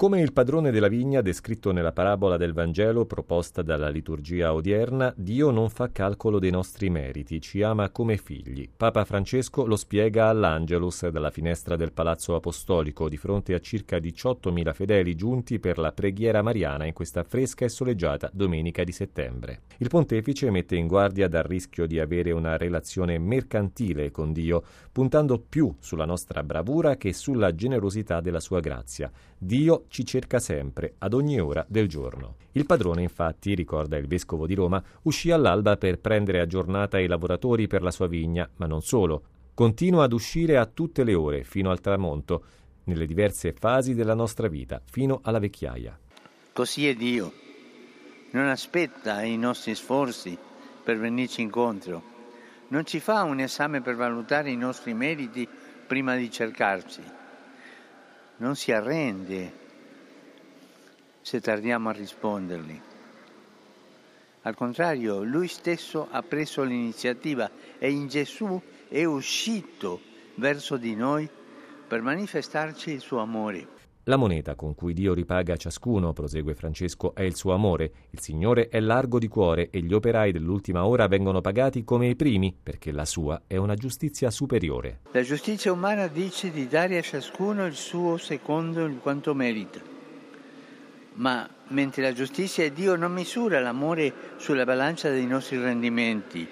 Come il padrone della vigna descritto nella parabola del Vangelo proposta dalla liturgia odierna, Dio non fa calcolo dei nostri meriti, ci ama come figli. Papa Francesco lo spiega all'Angelus dalla finestra del Palazzo Apostolico di fronte a circa 18.000 fedeli giunti per la preghiera mariana in questa fresca e soleggiata domenica di settembre. Il pontefice mette in guardia dal rischio di avere una relazione mercantile con Dio, puntando più sulla nostra bravura che sulla generosità della sua grazia. Dio ci cerca sempre, ad ogni ora del giorno. Il padrone, infatti, ricorda il vescovo di Roma, uscì all'alba per prendere a giornata i lavoratori per la sua vigna, ma non solo. Continua ad uscire a tutte le ore, fino al tramonto, nelle diverse fasi della nostra vita, fino alla vecchiaia. Così è Dio. Non aspetta i nostri sforzi per venirci incontro. Non ci fa un esame per valutare i nostri meriti prima di cercarci. Non si arrende se tardiamo a rispondergli. Al contrario, lui stesso ha preso l'iniziativa e in Gesù è uscito verso di noi per manifestarci il suo amore. La moneta con cui Dio ripaga ciascuno, prosegue Francesco, è il suo amore. Il Signore è largo di cuore e gli operai dell'ultima ora vengono pagati come i primi, perché la sua è una giustizia superiore. La giustizia umana dice di dare a ciascuno il suo secondo il quanto merita. Ma mentre la giustizia di Dio non misura l'amore sulla bilancia dei nostri rendimenti,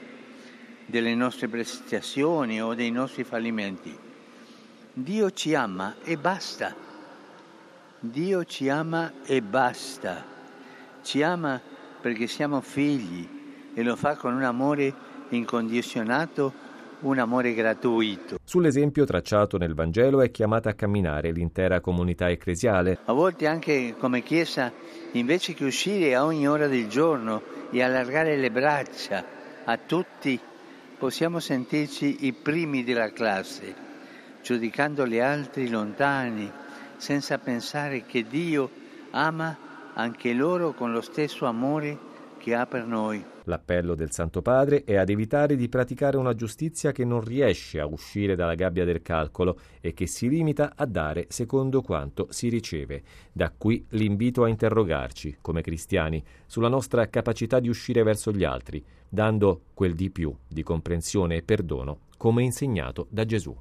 delle nostre prestazioni o dei nostri fallimenti, Dio ci ama e basta. Dio ci ama e basta. Ci ama perché siamo figli e lo fa con un amore incondizionato un amore gratuito. Sull'esempio tracciato nel Vangelo è chiamata a camminare l'intera comunità ecclesiale. A volte anche come Chiesa, invece che uscire a ogni ora del giorno e allargare le braccia a tutti, possiamo sentirci i primi della classe, giudicando gli altri lontani, senza pensare che Dio ama anche loro con lo stesso amore che ha per noi. L'appello del Santo Padre è ad evitare di praticare una giustizia che non riesce a uscire dalla gabbia del calcolo e che si limita a dare secondo quanto si riceve. Da qui l'invito a interrogarci, come cristiani, sulla nostra capacità di uscire verso gli altri, dando quel di più di comprensione e perdono come insegnato da Gesù.